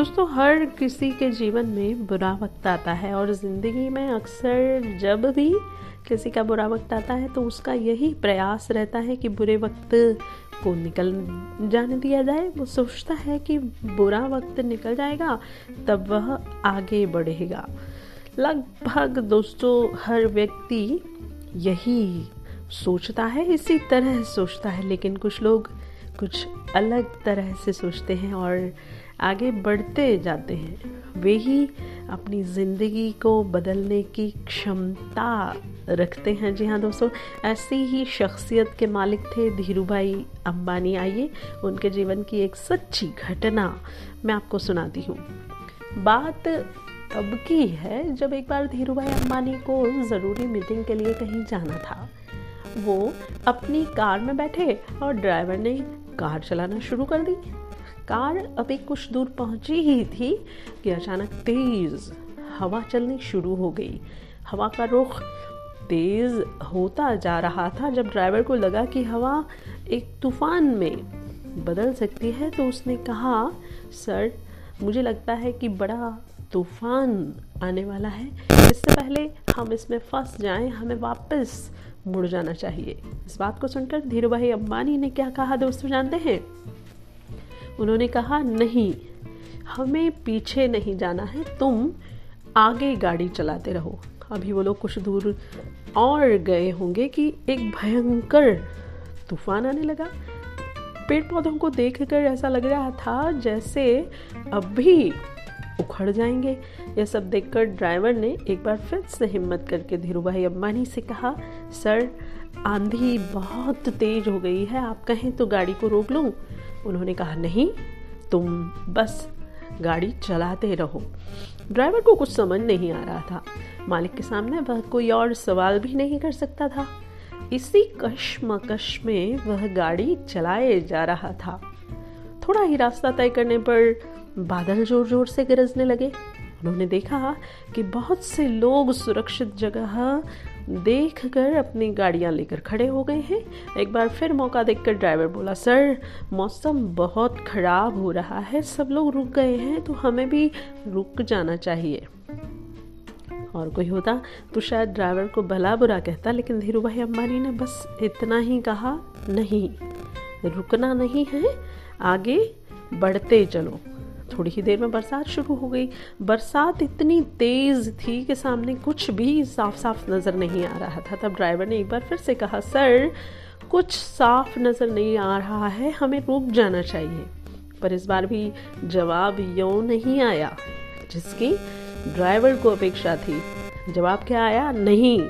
दोस्तों, हर किसी के जीवन में बुरा वक्त आता है और ज़िंदगी में अक्सर जब भी किसी का बुरा वक्त आता है तो उसका यही प्रयास रहता है कि बुरे वक्त को निकल जाने दिया जाए। वो सोचता है कि बुरा वक्त निकल जाएगा, तब वह आगे बढ़ेगा। लगभग दोस्तों, हर व्यक्ति यही सोचता है, इसी तरह सोचता है, लेकिन कुछ लोग कुछ अलग तरह से सोचते हैं और आगे बढ़ते जाते हैं। वे ही अपनी ज़िंदगी को बदलने की क्षमता रखते हैं। जी हाँ दोस्तों, ऐसी ही शख्सियत के मालिक थे धीरू भाई अम्बानी आइए, उनके जीवन की एक सच्ची घटना मैं आपको सुनाती हूँ। बात तब की है जब एक बार धीरू भाई अम्बानी को ज़रूरी मीटिंग के लिए कहीं जाना था। वो अपनी कार में बैठे और ड्राइवर ने कार चलाना शुरू कर दी। कार अभी कुछ दूर पहुँची ही थी कि अचानक तेज हवा चलनी शुरू हो गई। हवा का रुख तेज होता जा रहा था। जब ड्राइवर को लगा कि हवा एक तूफ़ान में बदल सकती है तो उसने कहा, सर, मुझे लगता है कि बड़ा तूफ़ान आने वाला है। इससे पहले हम इसमें फंस जाएँ, हमें वापस मुड़ जाना चाहिए। इस बात को सुनकर धीरू भाई अम्बानी ने क्या कहा, दोस्तों, जानते हैं? उन्होंने कहा, नहीं, हमें पीछे नहीं जाना है, तुम आगे गाड़ी चलाते रहो। अभी वो लोग कुछ दूर और गए होंगे कि एक भयंकर तूफ़ान आने लगा। पेड़ पौधों को देखकर ऐसा लग रहा था जैसे अभी उखड़ जाएँगे। यह सब देखकर ड्राइवर ने एक बार फिर से हिम्मत करके धीरू भाई अम्बानी से कहा, सर, आंधी बहुत तेज हो गई है, आप कहें तो गाड़ी को रोक लूँ? उन्होंने कहा, नहीं, तुम बस गाड़ी चलाते रहो। ड्राइवर को कुछ समझ नहीं आ रहा था। मालिक के सामने वह कोई और सवाल भी नहीं कर सकता था। इसी कश्मकश में वह गाड़ी चलाए जा रहा था। थोड़ा ही रास्ता तय करने पर बादल ज़ोर ज़ोर से गरजने लगे। उन्होंने देखा कि बहुत से लोग सुरक्षित जगह देख कर अपनी गाड़ियाँ लेकर खड़े हो गए हैं। एक बार फिर मौका देखकर ड्राइवर बोला, सर, मौसम बहुत ख़राब हो रहा है, सब लोग रुक गए हैं तो हमें भी रुक जाना चाहिए। और कोई होता तो शायद ड्राइवर को भला बुरा कहता, लेकिन धीरू भाई अम्बानी ने बस इतना ही कहा, नहीं, रुकना नहीं है, आगे बढ़ते चलो। थोड़ी ही देर में बरसात शुरू हो गई। बरसात इतनी तेज़ थी कि सामने कुछ भी साफ़ साफ़ नज़र नहीं आ रहा था। तब ड्राइवर ने एक बार फिर से कहा, सर, कुछ साफ़ नज़र नहीं आ रहा है, हमें रुक जाना चाहिए। पर इस बार भी जवाब यो नहीं आया, जिसकी ड्राइवर को अपेक्षा थी। जवाब क्या आया? नहीं,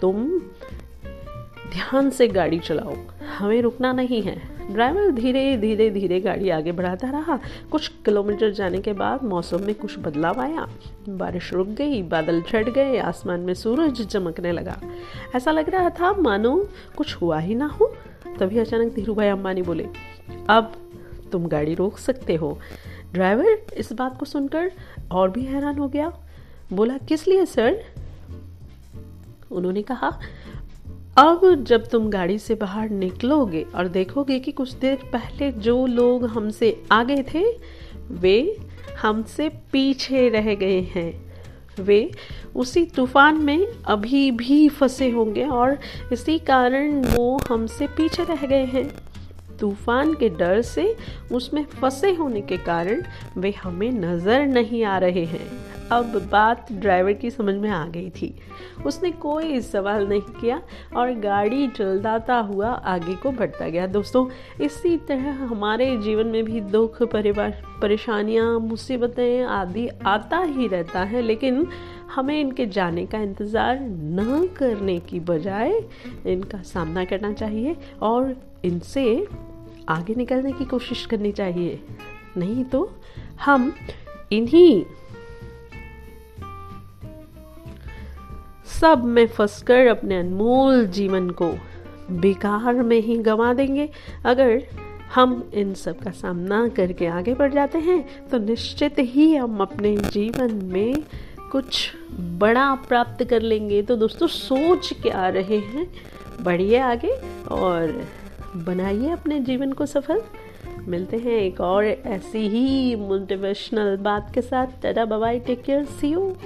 तुम ध्यान से गाड़ी चलाओ, हमें रुकना नहीं है। ड्राइवर धीरे धीरे धीरे गाड़ी आगे बढ़ाता रहा। कुछ किलोमीटर जाने के बाद मौसम में कुछ बदलाव आया। बारिश रुक गई, बादल छट गए, आसमान में सूरज चमकने लगा। ऐसा लग रहा था, मानो कुछ हुआ ही ना हो। तभी अचानक धीरू भाई अम्बानी बोले, अब तुम गाड़ी रोक सकते हो। ड्राइवर इस बात को सुनकर और भी हैरान हो गया। बोला, किस लिए, सर? उन्होंने कहा अब जब तुम गाड़ी से बाहर निकलोगे और देखोगे कि कुछ देर पहले जो लोग हमसे आगे थे, वे हमसे पीछे रह गए हैं। वे उसी तूफ़ान में अभी भी फंसे होंगे और इसी कारण वो हमसे पीछे रह गए हैं। तूफ़ान के डर से उसमें फंसे होने के कारण वे हमें नज़र नहीं आ रहे हैं। अब बात ड्राइवर की समझ में आ गई थी। उसने कोई सवाल नहीं किया और गाड़ी चलदाता हुआ आगे को बढ़ता गया। दोस्तों, इसी तरह हमारे जीवन में भी दुख, परिवार, परेशानियाँ, मुसीबतें आदि आता ही रहता है, लेकिन हमें इनके जाने का इंतज़ार न करने की बजाय इनका सामना करना चाहिए और इनसे आगे निकलने की कोशिश करनी चाहिए। नहीं तो हम इन्हीं सब में फंसकर अपने अनमोल जीवन को बेकार में ही गंवा देंगे। अगर हम इन सब का सामना करके आगे बढ़ जाते हैं तो निश्चित ही हम अपने जीवन में कुछ बड़ा प्राप्त कर लेंगे। तो दोस्तों, सोच के आ रहे हैं। बढ़िए आगे और बनाइए अपने जीवन को सफल। मिलते हैं एक और ऐसी ही मोटिवेशनल बात के साथ। Tata bye take care see you